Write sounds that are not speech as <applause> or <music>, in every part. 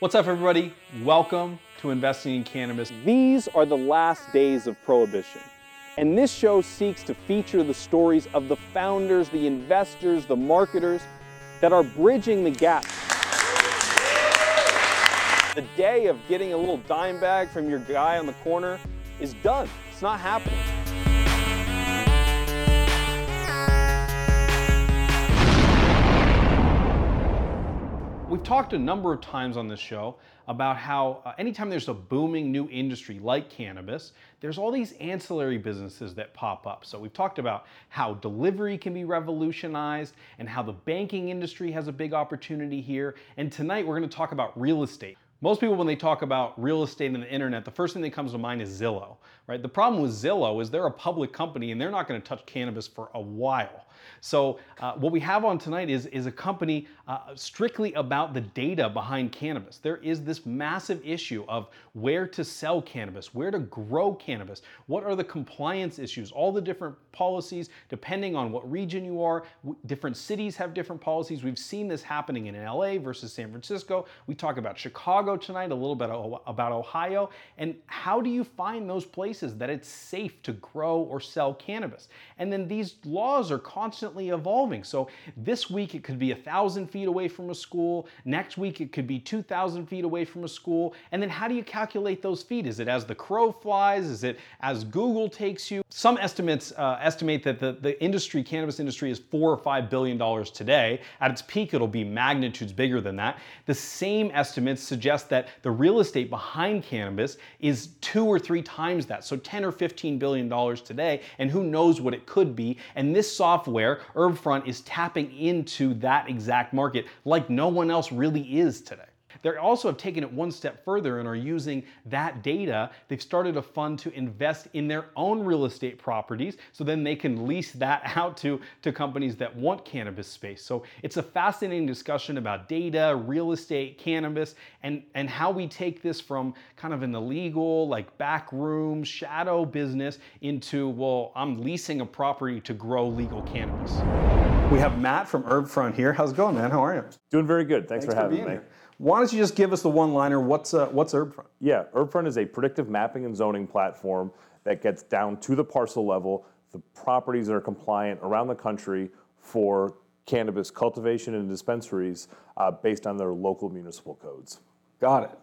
What's up, everybody? Welcome to Investing in Cannabis. These are the last days of Prohibition. And this show seeks to feature the stories of the founders, the investors, the marketers that are bridging the gap. The day of getting a little dime bag from your guy on the corner is done. It's not happening. We've talked a number of times on this show about how uh, anytime there's a booming new industry like cannabis, there's all these ancillary businesses that pop up. So we've talked about how delivery can be revolutionized and how the banking industry has a big opportunity here. And tonight we're going to talk about real estate. Most people, when they talk about real estate and the internet, the first thing that comes to mind is Zillow, right? The problem with Zillow is they're a public company and they're not going to touch cannabis for a while. So uh, what we have on tonight is, is a company uh, strictly about the data behind cannabis. There is this massive issue of where to sell cannabis, where to grow cannabis, what are the compliance issues, all the different policies depending on what region you are. Different cities have different policies. We've seen this happening in LA versus San Francisco. We talk about Chicago tonight, a little bit about Ohio, and how do you find those places that it's safe to grow or sell cannabis? And then these laws are constantly evolving. So this week it could be a thousand feet away from a school. Next week it could be 2,000 feet away from a school. And then how do you calculate those feet? Is it as the crow flies? Is it as Google takes you? Some estimates uh, estimate that the, the industry, cannabis industry, is four or five billion dollars today. At its peak, it'll be magnitudes bigger than that. The same estimates suggest that the real estate behind cannabis is two or three times that. So 10 or 15 billion dollars today, and who knows what it could be. And this software Herbfront is tapping into that exact market like no one else really is today. They also have taken it one step further and are using that data. They've started a fund to invest in their own real estate properties so then they can lease that <laughs> out to, to companies that want cannabis space. So it's a fascinating discussion about data, real estate, cannabis, and, and how we take this from kind of an illegal, like back room, shadow business into, well, I'm leasing a property to grow legal cannabis. We have Matt from Herbfront here. How's it going, man? How are you? Doing very good. Thanks, Thanks for, having me. Here. Why don't you just give us the one-liner? What's uh, what's Herbfront? Yeah, Herbfront is a predictive mapping and zoning platform that gets down to the parcel level, the properties that are compliant around the country for cannabis cultivation and dispensaries uh, based on their local municipal codes. Got it.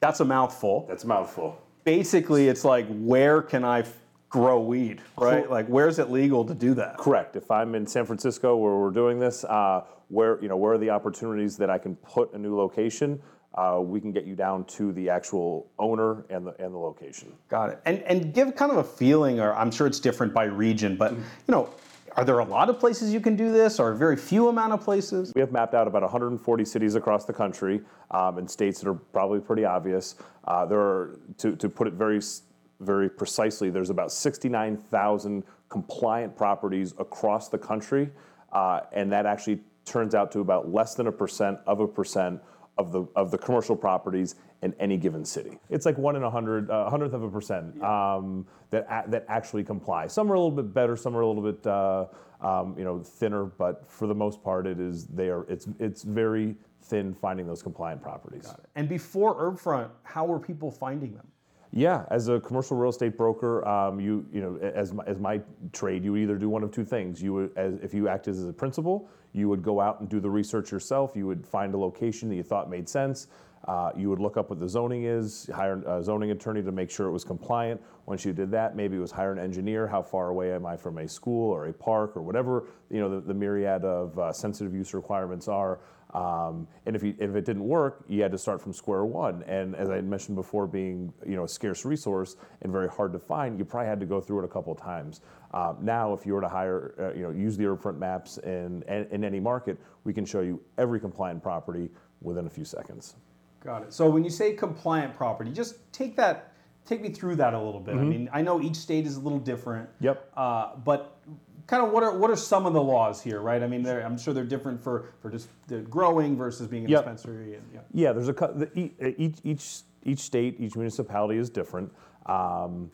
That's a mouthful. That's a mouthful. Basically, it's like where can I grow weed, right? Like, where's it legal to do that? Correct. If I'm in San Francisco where we're doing this, uh, where you know where are the opportunities that I can put a new location? Uh, we can get you down to the actual owner and the and the location. Got it. And and give kind of a feeling, or I'm sure it's different by region, but you know. Are there a lot of places you can do this, or a very few amount of places? We have mapped out about 140 cities across the country, um, and states that are probably pretty obvious. Uh, there are, to, to put it very very precisely, there's about 69,000 compliant properties across the country, uh, and that actually turns out to about less than a percent of a percent of the of the commercial properties in any given city. It's like one in a hundred, a uh, hundredth of a percent um, that a, that actually comply. Some are a little bit better, some are a little bit uh, um, you know thinner, but for the most part, it is they are it's it's very thin finding those compliant properties. And before Herbfront, how were people finding them? Yeah, as a commercial real estate broker, um, you you know, as my, as my trade, you would either do one of two things. You would, as if you act as a principal, you would go out and do the research yourself. You would find a location that you thought made sense. Uh, you would look up what the zoning is, hire a zoning attorney to make sure it was compliant. Once you did that, maybe it was hire an engineer. How far away am I from a school or a park or whatever you know the, the myriad of uh, sensitive use requirements are. Um, and if, you, if it didn't work, you had to start from square one. And as I mentioned before, being you know a scarce resource and very hard to find, you probably had to go through it a couple of times. Um, now, if you were to hire, uh, you know, use the Herbfront maps in, in any market, we can show you every compliant property within a few seconds. Got it. So when you say compliant property, just take that, take me through that a little bit. Mm-hmm. I mean, I know each state is a little different. Yep. Uh, but kind of what are what are some of the laws here, right? I mean, I'm sure they're different for for just the growing versus being a yep. dispensary. And, yeah. yeah, there's a the, each each each state, each municipality is different. Um,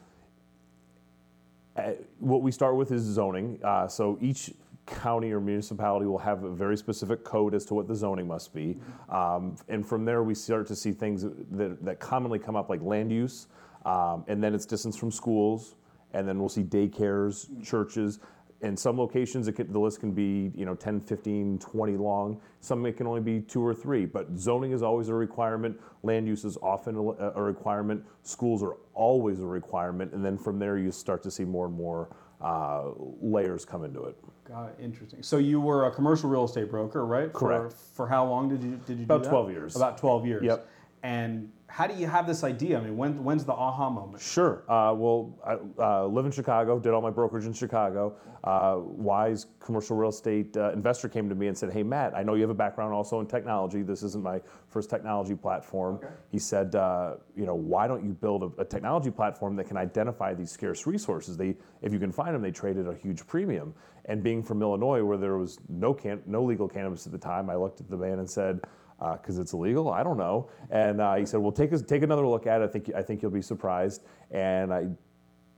uh, what we start with is zoning. Uh, so each county or municipality will have a very specific code as to what the zoning must be. Um, and from there, we start to see things that, that commonly come up like land use, um, and then it's distance from schools, and then we'll see daycares, churches. In some locations, it can, the list can be you know 10, 15, 20 long. Some it can only be two or three. But zoning is always a requirement. Land use is often a, a requirement. Schools are always a requirement. And then from there, you start to see more and more uh, layers come into it. Got it. Interesting. So you were a commercial real estate broker, right? Correct. For, for how long did you did you About do that? 12 years. About twelve years. Yep. And how do you have this idea? I mean, when when's the aha moment? Sure. Uh, well, I uh, live in Chicago, did all my brokerage in Chicago. Uh, wise commercial real estate uh, investor came to me and said, Hey, Matt, I know you have a background also in technology. This isn't my first technology platform. He said, uh, You know, why don't you build a, a technology platform that can identify these scarce resources? They, if you can find them, they trade at a huge premium. And being from Illinois, where there was no, can- no legal cannabis at the time, I looked at the man and said, because it's illegal. I don't know. And uh, he said, "Well, take a, take another look at it. I think I think you'll be surprised." And I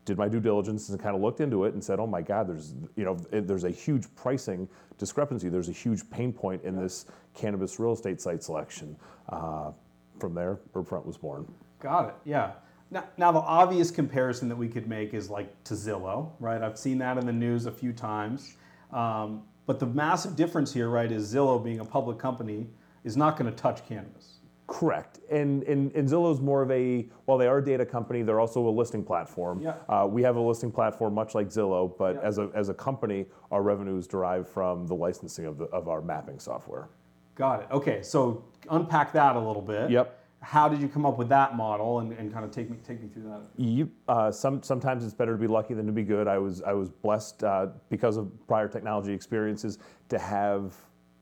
did my due diligence and kind of looked into it and said, "Oh my God, there's you know there's a huge pricing discrepancy. There's a huge pain point in this cannabis real estate site selection." Uh, from there, Herbfront was born. Got it. Yeah. Now, now the obvious comparison that we could make is like to Zillow, right? I've seen that in the news a few times. Um, but the massive difference here, right, is Zillow being a public company is not going to touch cannabis. Correct. And, and, and Zillow's more of a, while they are a data company, they're also a listing platform. Yeah. Uh, we have a listing platform much like Zillow, but Yeah. as, a, as a company, our revenues derive from the licensing of, the, of our mapping software. Got it. Okay, so unpack that a little bit. Yep. How did you come up with that model and, and kind of take me take me through that? You, uh, some, sometimes it's better to be lucky than to be good. I was, I was blessed uh, because of prior technology experiences to have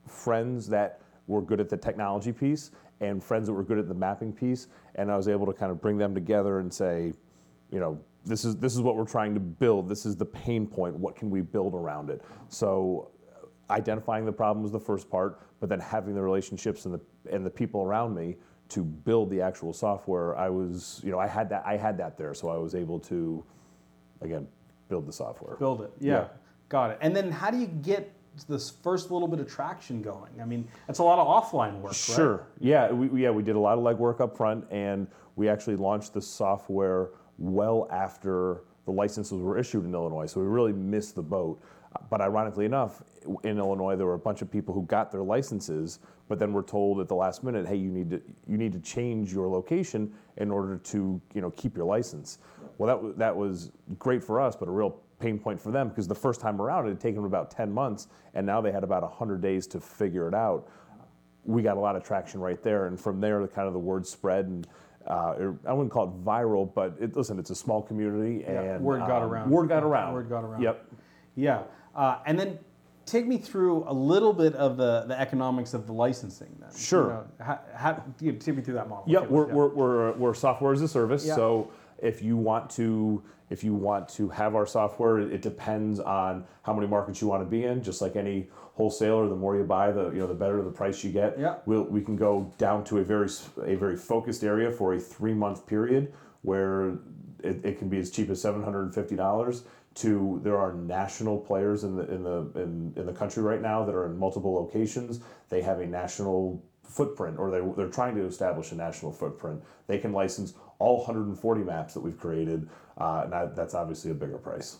friends that were good at the technology piece and friends that were good at the mapping piece, and I was able to kind of bring them together and say, you know, this is this is what we're trying to build. This is the pain point. What can we build around it? So, identifying the problem was the first part, but then having the relationships and the and the people around me to build the actual software. I was, you know, I had that I had that there, so I was able to, again, build the software. Build it. Yeah. Yeah. Got it. And then how do you get this first little bit of traction going? I mean, it's a lot of offline work, right? Sure. Yeah, we, we- yeah, we did a lot of legwork up front, and we actually launched the software well after the licenses were issued in Illinois. So we really missed the boat. But ironically enough, in Illinois, there were a bunch of people who got their licenses, but then were told at the last minute, "Hey, you need to you need to change your location in order to you know keep your license." Well, that that was great for us, but a real pain point for them because the first time around it had taken them about 10 months, and now they had about 100 days to figure it out we got a lot of traction right there, and from there, the kind of the word spread, and uh, it- I wouldn't call it viral, but it, listen, it's a small community, Yeah, word got um, around. Word got around. Word got around. Yep. Yeah. Uh, and then take me through a little bit of the, the economics of the licensing then. Sure. You know, how, how, you know, take me through that model. Yep, Okay, we're, yeah. we're, we're, we're software as a service. Yeah. So if you want to if you want to have our software, it depends on how many markets you want to be in. Just like any wholesaler, the more you buy, the you know the better the price you get. Yeah. We'll, we can go down to a very a very focused area for a three month period where it, it can be as cheap as seven hundred and fifty dollars. To there are national players in the in the in, in the country right now that are in multiple locations. They have a national footprint or they're, they're trying to establish a national footprint. They can license all 140 maps that we've created, uh, and that, that's obviously a bigger price.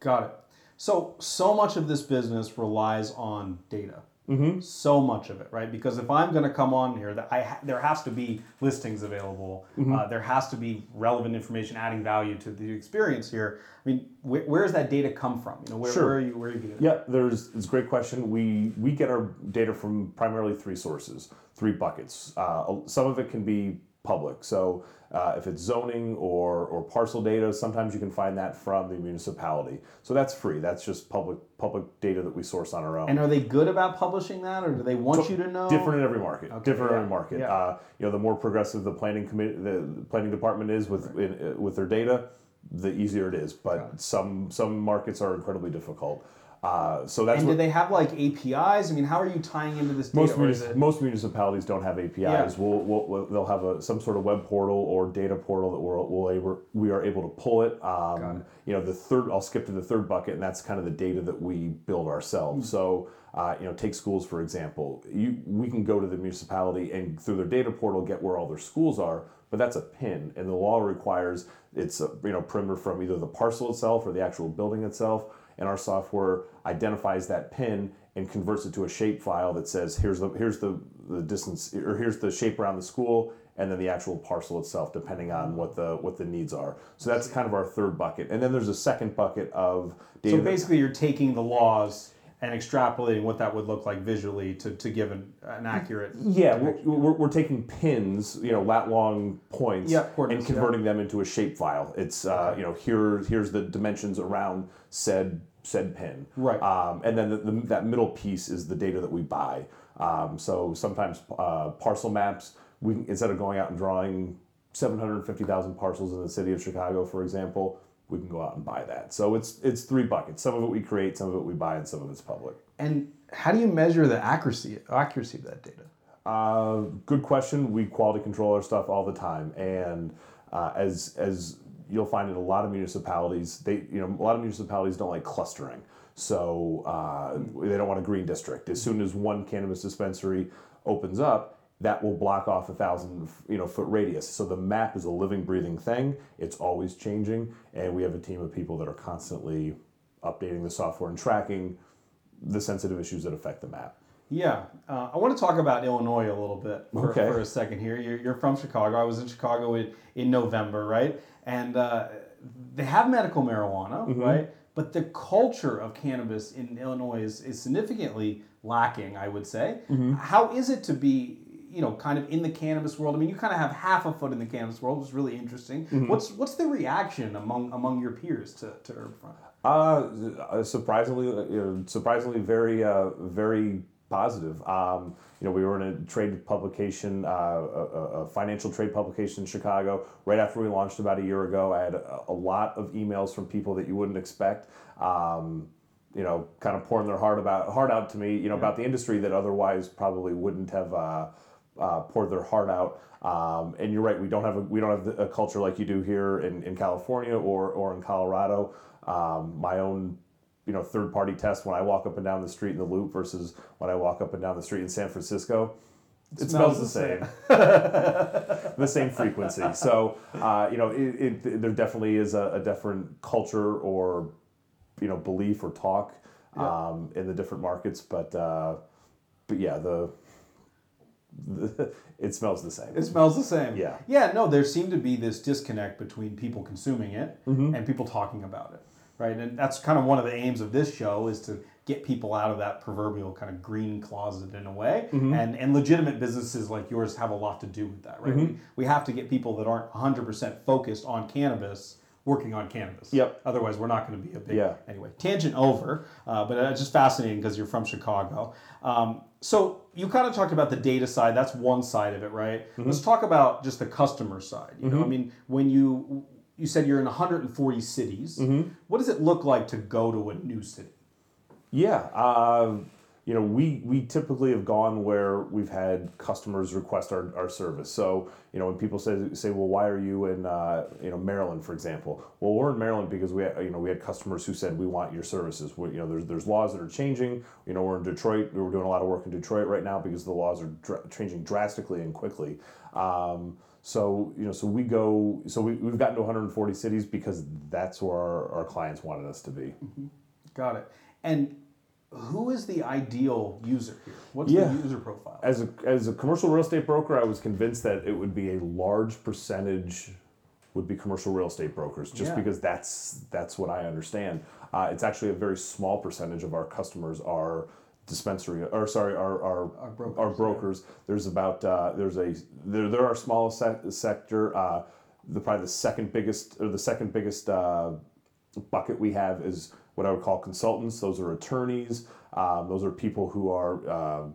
Got it. So, so much of this business relies on data. Mm-hmm. So much of it, right? Because if I'm going to come on here, that I ha- there has to be listings available. Uh, there has to be relevant information, adding value to the experience here. I mean, wh- where does that data come from? You know, where, Sure. where are you? Where are you getting? it? Yeah, there's it's a great question. We we get our data from primarily three sources, three buckets. Uh, some of it can be public. So uh, if it's zoning or or parcel data, sometimes you can find that from the municipality. So that's free. That's just public public data that we source on our own. And are they good about publishing that, or do they want you to know? Different in every market. different in every market. yeah. Uh, you know, the more progressive the planning committee, the planning department is with in, uh, with their data, the easier it is. But some some markets are incredibly difficult. Uh, so that's And what do they have like APIs? I mean, how are you tying into this data? most, it- most municipalities don't have APIs. Yeah. We'll, we'll, we'll- they'll have a, some sort of web portal or data portal that we're, we'll able, we are able to pull it. Um, You know, the third, I'll skip to the third bucket, and that's kind of the data that we build ourselves. So, uh, you know, take schools for example. You, we can go to the municipality and through their data portal get where all their schools are, but that's a pin, and the law requires it's a, you know perimeter from either the parcel itself or the actual building itself and our software identifies that pin and converts it to a shape file that says here's the here's the, the distance or here's the shape around the school and then the actual parcel itself depending on what the what the needs are. So that's kind of our third bucket. And then there's a second bucket of data. so basically, you're taking the laws and extrapolating what that would look like visually to, to give an, an accurate. yeah we're, we're, we're taking pins you know lat long points Yeah, and yeah. converting them into a shape file it's uh, you know here here's the dimensions around said said pin Right. um, and then the, the, that middle piece is the data that we buy um, so sometimes uh, parcel maps we instead of going out and drawing 750,000 parcels in the city of Chicago for example we can go out and buy that so it's it's three buckets some of it we create some of it we buy and some of it's public And how do you measure the accuracy accuracy of that data? Uh, good question. We quality control our stuff all the time, and uh, as as you'll find in a lot of municipalities, they you know a lot of municipalities don't like clustering, so uh, they don't want a green district. As soon as one cannabis dispensary opens up, that will block off a thousand you know foot radius. So the map is a living, breathing thing. It's always changing, and we have a team of people that are constantly updating the software and tracking the sensitive issues that affect the map. Yeah, uh, I want to talk about Illinois a little bit for, Okay. for a second here. You're, you're from Chicago. I was in Chicago in, in November, right? And uh, they have medical marijuana, Mm-hmm. right? But the culture of cannabis in Illinois is, is significantly lacking, I would say. Mm-hmm. How is it to be, you know, kind of in the cannabis world? I mean, you kind of have half a foot in the cannabis world, which is really interesting. Mm-hmm. What's what's the reaction among among your peers to, to Herbfront? Uh, surprisingly, uh, you know, surprisingly, very, uh, very positive. Um, you know, we were in a trade publication, uh, a, a- financial trade publication in Chicago. Right after we launched about a year ago, I had a, a lot of emails from people that you wouldn't expect. Um, you know, kind of pouring their heart about heart out to me. You know, about the industry that otherwise probably wouldn't have uh, uh, poured their heart out. Um, and you're right, we don't have a, we don't have a culture like you do here in, in California or, or in Colorado. Um, my own, you know, third party test when I walk up and down the street in the Loop versus when I walk up and down the street in San Francisco, it, smells, the same, <laughs> the same frequency. So, uh, you know, it, it, there definitely is a, a different culture or, you know, belief or talk um, in the different markets, but uh, but yeah, the <laughs> it smells the same. It smells the same. Yeah. Yeah, no, there seemed to be this disconnect between people consuming it Mm-hmm. and people talking about it. Right. And that's kind of one of the aims of this show is to get people out of that proverbial kind of green closet in a way. Mm-hmm. And and legitimate businesses like yours have a lot to do with that, right? Mm-hmm. We, we have to get people that aren't 100% focused on cannabis working on cannabis. Yep. Otherwise, we're not going to be a big. Yeah. Anyway, tangent over, uh, but it's just fascinating because you're from Chicago. Um, so you kind of talked about the data side. That's one side of it, right? Mm-hmm. Let's talk about just the customer side. You know, I mean, when you you said you're in 140 cities, Mm-hmm. what does it look like to go to a new city? Yeah, uh, you know, we we typically have gone where we've had customers request our, our service. So, you know, when people say say, well, why are you in uh, you know Maryland, for example? Well, we're in Maryland because we you know we had customers who said we want your services. We, you know, there's there's laws that are changing. You know, we're in Detroit. We're doing a lot of work in Detroit right now because the laws are dr- changing drastically and quickly. Um, so you know, so we go. So we, we've gotten to 140 cities because that's where our, our clients wanted us to be. Got it. And who is the ideal user here? What's Yeah. the user profile? as a as a commercial real estate broker, I was convinced that it would be a large percentage would be commercial real estate brokers, just Yeah. because that's that's what I understand. Uh, it's actually a very small percentage of our customers are dispensary or sorry our our, Our brokers, our brokers. There's about uh, there's a they're, they're our smallest sec- sector. Uh, the probably the second biggest or the second biggest uh, bucket we have is what I would call consultants. Those are attorneys. Um, those are people who are um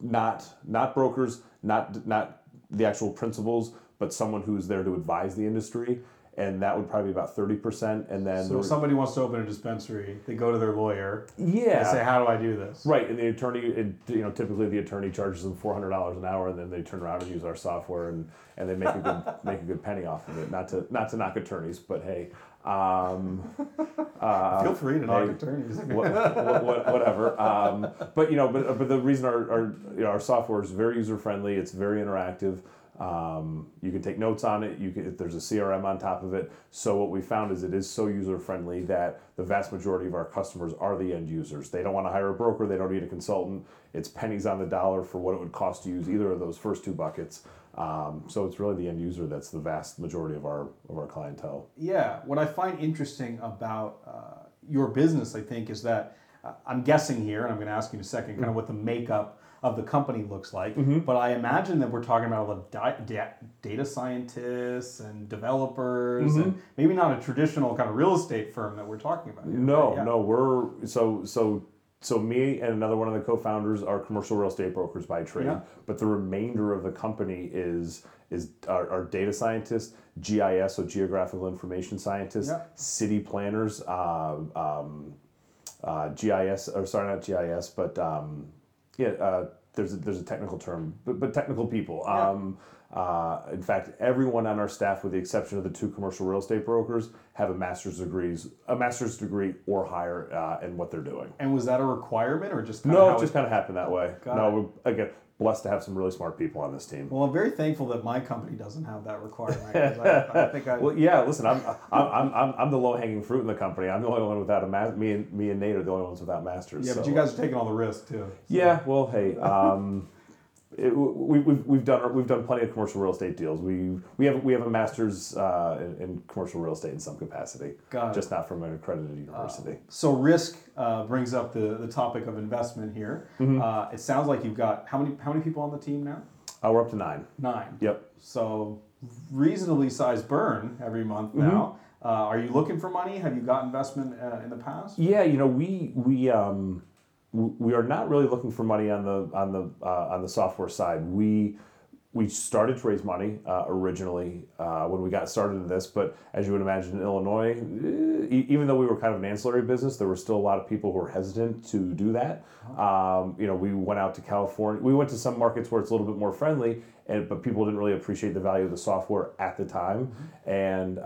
not not brokers, not not the actual principals, but someone who's there to advise the industry. and that would probably be about thirty percent, and then So if somebody wants to open a dispensary, they go to their lawyer. yeah, say, "How do I do this?" Right, and the attorney, it, you know, typically the attorney charges them four hundred dollars an hour, and then they turn around and use our software, and, and they make a good <laughs> make a good penny off of it. Not to not to knock attorneys, but hey, um, <laughs> uh, Feel free to hey, attorneys. what, what, what, whatever. Um, but you know, but, but the reason our our, you know, our software is very user friendly. It's very interactive. Um, you can take notes on it. You can, there's a CRM on top of it. So what we found is it is so user friendly that the vast majority of our customers are the end users. They don't want to hire a broker. They don't need a consultant. It's pennies on the dollar for what it would cost to use either of those first two buckets. Um, so it's really the end user that's the vast majority of our of our clientele. Yeah, what I find interesting about uh, your business, I think, is that uh, I'm guessing here, and I'm going to ask you in a second, kind of what the makeup of the company looks like. But I imagine that we're talking about a lot of da- data scientists and developers, and maybe not a traditional kind of real estate firm that we're talking about. here, No, right? Yeah. no, we're so so so me and another one of the co-founders are commercial real estate brokers by trade, Yeah. but the remainder of the company is is our, our data scientists, GIS, so geographical information scientists, Yeah. city planners, uh, um, uh, GIS, or sorry, not GIS, but um, yeah, uh, there's a, there's a technical term, but, but technical people. Yeah. Um, uh, in fact, everyone on our staff, with the exception of the two commercial real estate brokers, have a master's degrees, a master's degree or higher uh, in what they're doing. And was that a requirement or just kind No, of it just kind of happened that way. Got no, we're again blessed to have some really smart people on this team. Well, I'm very thankful that my company doesn't have that requirement. I, I <laughs> think I, Well, yeah. Listen, I'm I'm, I'm, I'm, the low hanging fruit in the company. I'm the only one without a master. Me and me and Nate are the only ones without masters. yeah, but you guys are taking all the risk too. Yeah, well, hey, um, it, we, we've, we've done we've done plenty of commercial real estate deals. We we have we have a master's uh, in, in commercial real estate in some capacity, Got it. just not from an accredited university. So risk uh, brings up the, the topic of investment here. Mm-hmm. Uh, it sounds like you've got how many how many people on the team now? Uh, we're up to nine. Nine. Yep. So reasonably sized burn every month Mm-hmm. now. Uh, are you looking for money? Have you got investment uh, in the past? Yeah, you know, we we um, we are not really looking for money on the on the uh, on the software side. We we started to raise money uh, originally uh, when we got started in this, but as you would imagine in Illinois, even though we were kind of an ancillary business, there were still a lot of people who were hesitant to do that. Um, you know, we went out to California. We went to some markets where it's a little bit more friendly, and but people didn't really appreciate the value of the software at the time, and.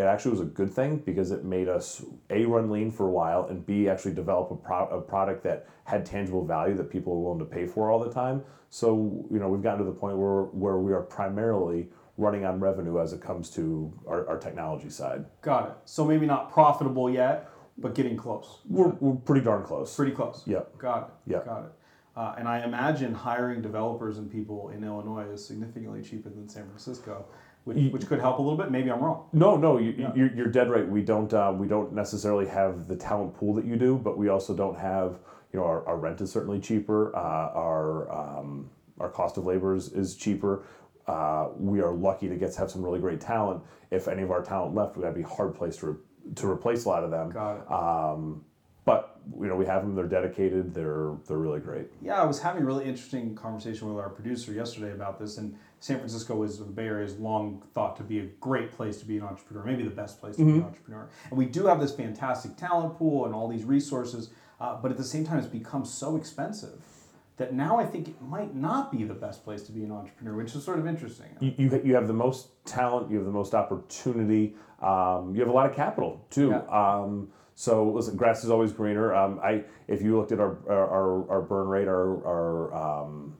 It actually was a good thing because it made us a run lean for a while and b actually develop a, pro- a product that had tangible value that people were willing to pay for all the time so you know we've gotten to the point where where we are primarily running on revenue as it comes to our, our technology side Got it. So maybe not profitable yet, but getting close. we're, we're pretty darn close Pretty close. Yep. Got it. Yep. Got it. Uh, and I imagine hiring developers and people in Illinois is significantly cheaper than San Francisco, which, which could help a little bit. Maybe I'm wrong. No, no, you, Yeah. you're, you're dead right. We don't uh, we don't necessarily have the talent pool that you do, but we also don't have you know our, our rent is certainly cheaper. Uh, our um, our cost of labor is, is cheaper. Uh, we are lucky to get to have some really great talent. If any of our talent left, we'd be hard place to re- to replace a lot of them. Got it. Um, you know we have them. They're dedicated. They're they're really great. Yeah, I was having a really interesting conversation with our producer yesterday about this, and San Francisco is the Bay Area is long thought to be a great place to be an entrepreneur, maybe the best place to be an entrepreneur. And we do have this fantastic talent pool and all these resources, uh, but at the same time, it's become so expensive that now I think it might not be the best place to be an entrepreneur, which is sort of interesting. you, you, you have the most talent, you have the most opportunity, um, you have a lot of capital too. Yeah. Um, so listen, grass is always greener. Um, I if you looked at our our, our burn rate, our our um,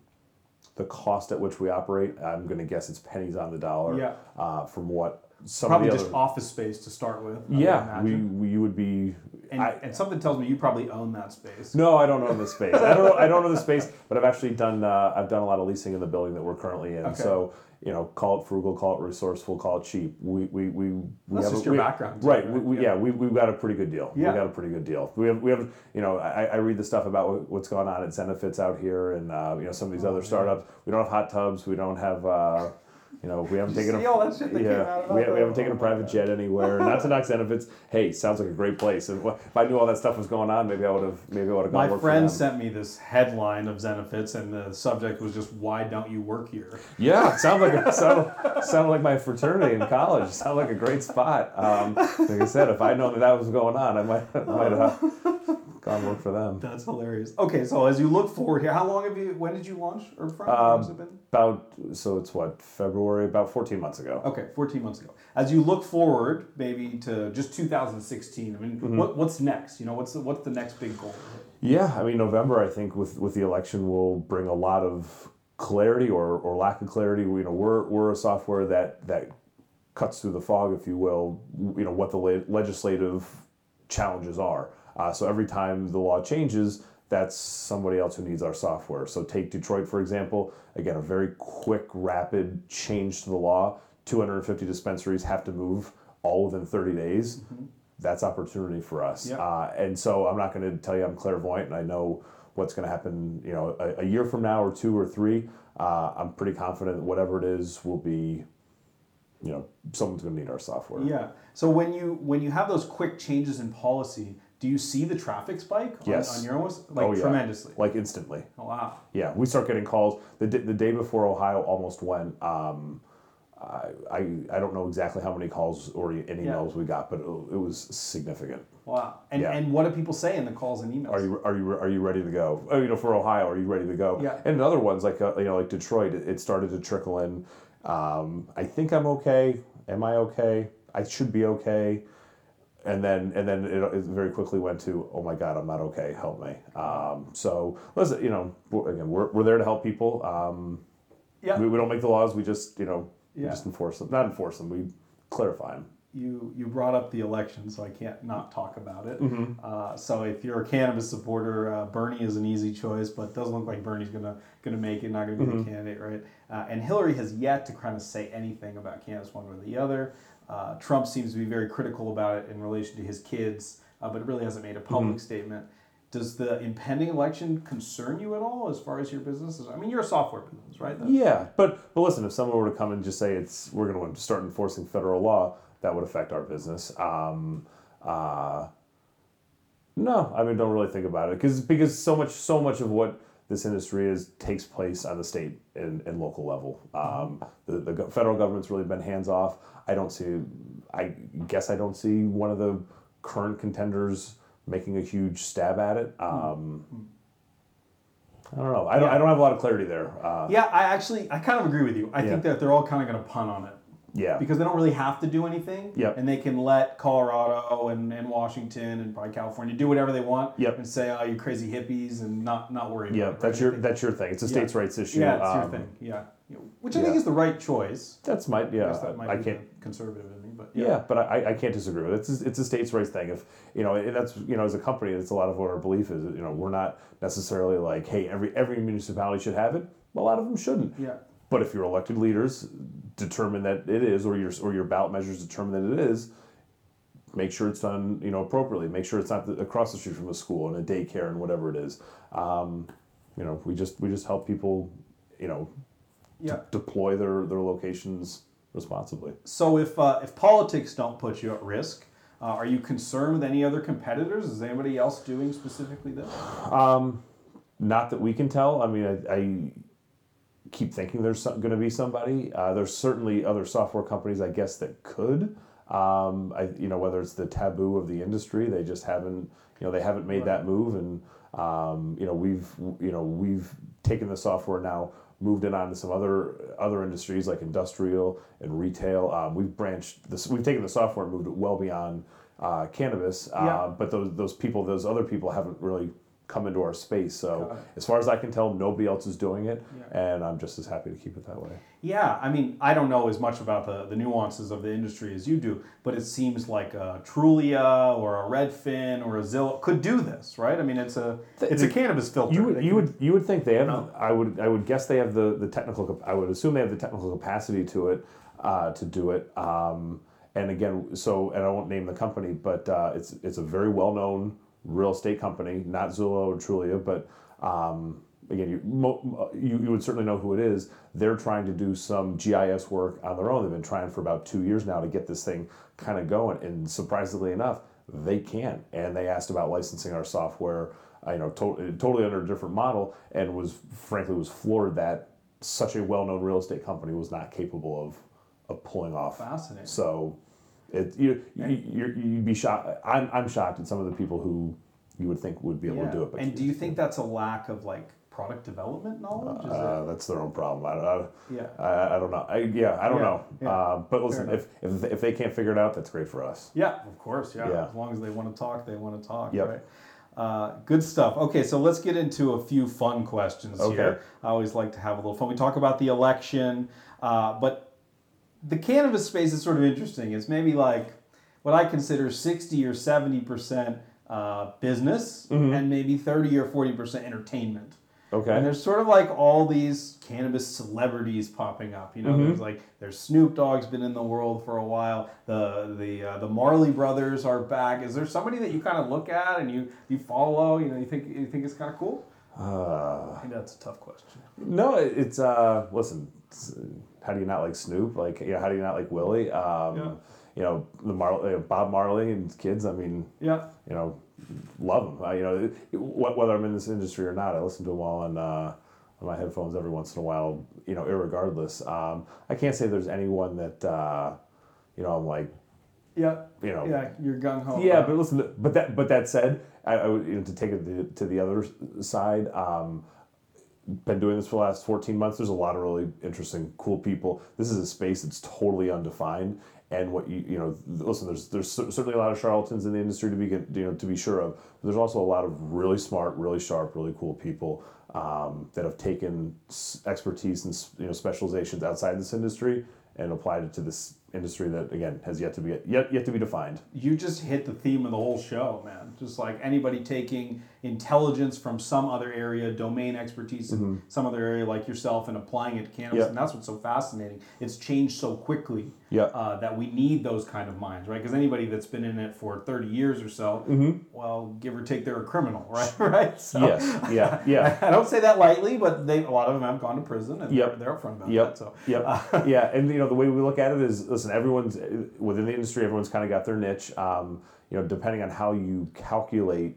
the cost at which we operate, I'm going to guess it's pennies on the dollar. Yeah. Uh, from what some Probably of the just other. office space to start with. I yeah, we, we you would be. and, I, and something tells me you probably own that space. no, I don't own the space. I don't. I don't own the <laughs> space, but I've actually done. Uh, I've done a lot of leasing in the building that we're currently in. Okay. So you know, call it frugal, call it resourceful, call it cheap. We we we, we That's have just a, your we- background right? right? We, we, Yeah. yeah, we we've got a pretty good deal. Yeah. We got a pretty good deal. We have we have you know, I, I read the stuff about what's going on at Zenefits out here, and uh, you know some of these Oh, other startups. We don't have hot tubs. We don't have. Uh, You know, we haven't taken a all that shit that came out yeah, we, we haven't taken a private <laughs> jet anywhere. Not to knock Zenefits. Hey, sounds like a great place. And if I knew all that stuff was going on, maybe I would have maybe I would have gone My work friend sent me this headline of Zenefits, and the subject was just "Why don't you work here?" Yeah, sounded like a, <laughs> sounded, sounded like my fraternity in college. Sounded like a great spot. Um, like I said, if I'd known that that was going on, I might might have <laughs> gone work for them. That's hilarious. Okay, so as you look forward here, how long have you? When did you launch or from? Um, has it been? About so it's what February, about fourteen months ago. Okay, 14 months ago. As you look forward, maybe to just 2016. I mean, Mm-hmm. what, what's next? You know, what's the, what's the next big goal? Yeah, I mean November. I think with with the election will bring a lot of clarity or, or lack of clarity. You know, we're we're a software that that cuts through the fog, if you will. You know what the le- legislative challenges are. Uh, so every time the law changes, that's somebody else who needs our software. So take Detroit for example. Again, a very quick, rapid change to the law. 250 dispensaries have to move all within 30 days. That's opportunity for us. Yeah. Uh, and so I'm not going to tell you I'm clairvoyant and I know what's going to happen. You know, a, a year from now or two or three. Uh, I'm pretty confident that whatever it is will be. You know, someone's going to need our software. Yeah. So when you when you have those quick changes in policy, do you see the traffic spike on, Yes. on your own like oh yeah. tremendously? Like instantly. Oh, wow. Yeah, we start getting calls the, d- the day before Ohio almost went. Um, I, I I don't know exactly how many calls or e- and Yeah. emails we got, but it, it was significant. Wow. And Yeah. and what do people say in the calls and emails? Are you are you are you ready to go? Oh, you know, for Ohio, are you ready to go? Yeah. And in other ones like uh, you know like Detroit, it, it started to trickle in. Um, I think I'm okay. Am I okay? I should be okay. And then and then it, it very quickly went to oh my god I'm not okay help me. Um, so listen you know we're- again we're, we're there to help people. Um, yeah. we, we don't make the laws. We just you know we just enforce them. Not enforce them. We clarify them. you you brought up the election, so I can't not talk about it. Mm-hmm. Uh, so if you're a cannabis supporter, uh, Bernie is an easy choice, but it doesn't look like Bernie's gonna gonna make it. Not gonna be Mm-hmm. the candidate, right? Uh, and Hillary has yet to kind of say anything about cannabis one way or the other. Uh, Trump seems to be very critical about it in relation to his kids, uh, but really hasn't made a public Mm-hmm. statement. Does the impending election concern you at all as far as your business is? I mean, you're a software business, right? That's- Yeah, but but listen, if someone were to come and just say it's we're going to start enforcing federal law, that would affect our business. Um, uh, no, I mean don't really think about it because because so much so much of what this industry is takes place on the state and, and local level. Um, the, the federal government's really been hands off. I don't see. I guess I don't see one of the current contenders making a huge stab at it. Um, I don't know. I don't. I don't have a lot of clarity there. Uh, Yeah, I actually I kind of agree with you. I Yeah. think that they're all kind of going to punt on it. Yeah. because they don't really have to do anything. Yep. And they can let Colorado and, and Washington and probably California do whatever they want. Yep. And say, oh, you crazy hippies, and not not worry. Yeah, about it, that's right? your that's your thing. It's a Yeah. states' rights issue. yeah, it's your Um, thing. Yeah. Which I think is the right choice. That's my I yeah. guess that might I be can't. conservative in me, but Yeah, yeah. but I, I can't disagree with it. It's a, it's a states' rights thing. If you know, and that's you know, as a company, that's a lot of what our belief is. You know, we're not necessarily like, hey, every every municipality should have it. A lot of them shouldn't. Yeah. But if your elected leaders determine that it is, or your or your ballot measures determine that it is, make sure it's done you know appropriately. Make sure it's not the, across the street from a school and a daycare and whatever it is. Um, you know, we just we just help people, you know, Yeah. deploy their their locations responsibly. So if uh, if politics don't put you at risk, uh, are you concerned with any other competitors? Is anybody else doing specifically this? Um, Not that we can tell. I mean, I, I keep thinking there's going to be somebody. Uh, there's certainly other software companies, I guess, that could. Um, I, you know, whether it's the taboo of the industry, they just haven't, you know, they haven't made that move, and um, you know, we've, you know, we've taken the software now, moved it on to some other other industries like industrial and retail. Um, we've branched this. We've taken the software and moved it well beyond uh, cannabis. Uh, Yeah. But those those people, those other people, haven't really come into our space. So as far as I can tell, nobody else is doing it, Yeah. and I'm just as happy to keep it that way. Yeah, I mean, I don't know as much about the, the nuances of the industry as you do, but it seems like a Trulia or a Redfin or a Zillow could do this, right? I mean, it's a it's a cannabis filter. You would They you can- would you would think they have. No. I would I would guess they have the the technical. I would assume they have the technical capacity to it uh, to do it. Um, and again, so and I won't name the company, but uh, it's it's a very well known real estate company, not Zillow or Trulia, but um, again, you, mo- you you would certainly know who it is. They're trying to do some GIS work on their own. They've been trying for about two years now to get this thing kind of going, and surprisingly enough, they can. And they asked about licensing our software, you know, to- totally under a different model, and was frankly was floored that such a well-known real estate company was not capable of of pulling off. Fascinating. So, it you, you you're- you'd be shocked. I'm I'm shocked at some of the people who you would think would be able to do it. But and do you think that's a lack of like product development knowledge? Uh, that's their own problem. I, I, Yeah. I, I don't know. I, yeah, I don't Yeah, know. yeah. Uh, but listen, if, if if they can't figure it out, that's great for us. yeah, of course. Yeah. Yeah. As long as they want to talk, they want to talk. Yep. Right. Uh, good stuff. Okay, so let's get into a few fun questions Okay. here. I always like to have a little fun. We talk about the election, uh, but the cannabis space is sort of interesting. It's maybe like what I consider 60 or 70% uh, business and maybe 30 or 40% entertainment. Okay. And there's sort of like all these cannabis celebrities popping up. You know, there's like there's Snoop Dogg's been in the world for a while. The the uh, the Marley brothers are back. Is there somebody that you kind of look at and you you follow? You know, you think you think it's kind of cool? Uh, I think that's a tough question. no, it's uh. Listen, it's, uh, how do you not like Snoop? Like, you know, how do you not like Willie? Um, Yeah. You know, the Mar- Bob Marley and his kids. I mean, Yeah. you know, love them. Uh, you know, whether I'm in this industry or not, I listen to them all on, uh, on my headphones every once in a while. You know, irregardless. Um, I can't say there's anyone that uh, you know I'm like, Yeah. you know, Yeah. You're gung ho. yeah. But listen, but that but that said, I, I would you know, to take it to, to the other side. Um, been doing this for the last 14 months. There's a lot of really interesting, cool people. This is a space that's totally undefined. And what you you know, listen, there's there's certainly a lot of charlatans in the industry to be you know to be sure of. But there's also a lot of really smart, really sharp, really cool people um, that have taken expertise and you know specializations outside this industry and applied it to this industry that again has yet to be yet yet to be defined. you just hit the theme of the whole show, man. Just like anybody taking intelligence from some other area, domain expertise in some other area like yourself, and applying it to cannabis. Mm-hmm. And that's what's so fascinating. It's changed so quickly Yeah. uh, that we need those kind of minds, right? Because anybody that's been in it for 30 years or so, well, give or take, they're a criminal, <laughs> right? right? So, Mm-hmm. Yes. Yeah. <laughs> Yeah. I don't say that lightly, but they a lot of them have gone to prison and Yep. they're, they're upfront about Yep. that. So Yep. <laughs> yeah, and you know the way we look at it is, listen, everyone's within the industry. Everyone's kind of got their niche. Um, you know, depending on how you calculate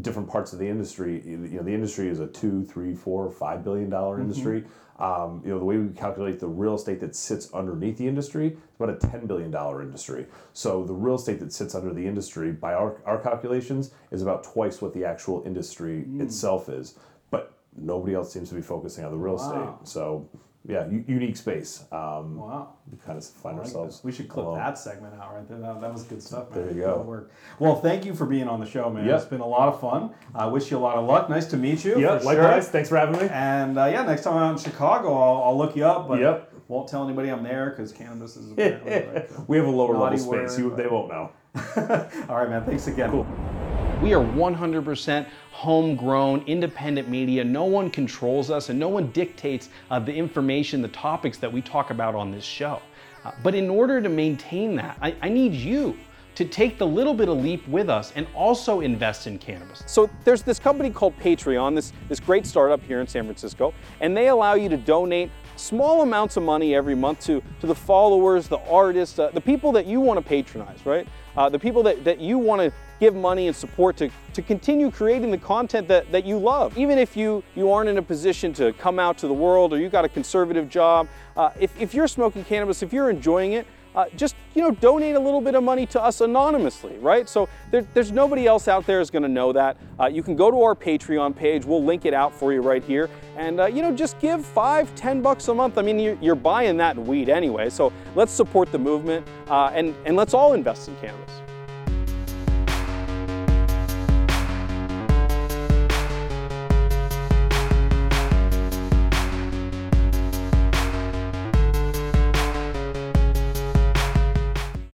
different parts of the industry, you know, the industry is a two, three, four, five billion dollar industry. Um, you know, the way we calculate the real estate that sits underneath the industry is about a ten billion dollar industry. So the real estate that sits under the industry, by our, our calculations, is about twice what the actual industry itself is. But nobody else seems to be focusing on the real Wow. estate. So yeah, u- unique space. Um, wow. we kind of find like ourselves. that. We should clip alone. that segment out right there. That, that was good stuff, man. There you go. Work. Well, thank you for being on the show, man. Yep. It's been a lot of fun. I wish you a lot of luck. Nice to meet you. Yeah, likewise. Sure. Thanks for having me. And uh, yeah, next time I'm out in Chicago, I'll, I'll look you up. But Yep. won't tell anybody I'm there because cannabis is <laughs> apparently like, we have a lower level space. word, You, but- they won't know. <laughs> All right, man. Thanks again. Cool. We are 100% homegrown, independent media. No one controls us and no one dictates uh, the information, the topics that we talk about on this show. Uh, but in order to maintain that, I, I need you to take the little bit of leap with us and also invest in cannabis. So there's this company called Patreon, this, this great startup here in San Francisco, and they allow you to donate small amounts of money every month to, to the followers, the artists, uh, the people that you want to patronize, right? Uh, the people that, that you want to give money and support to, to continue creating the content that, that you love. Even if you, you aren't in a position to come out to the world or you got a conservative job, uh, if, if you're smoking cannabis, if you're enjoying it, uh, just you know donate a little bit of money to us anonymously right? So there, there's nobody else out there is going to know that. Uh, you can go to our patreon page. We'll link it out for you right here. And uh, you know just give five ten bucks a month. I mean you're, you're buying that weed anyway. So let's support the movement uh, and, and let's all invest in cannabis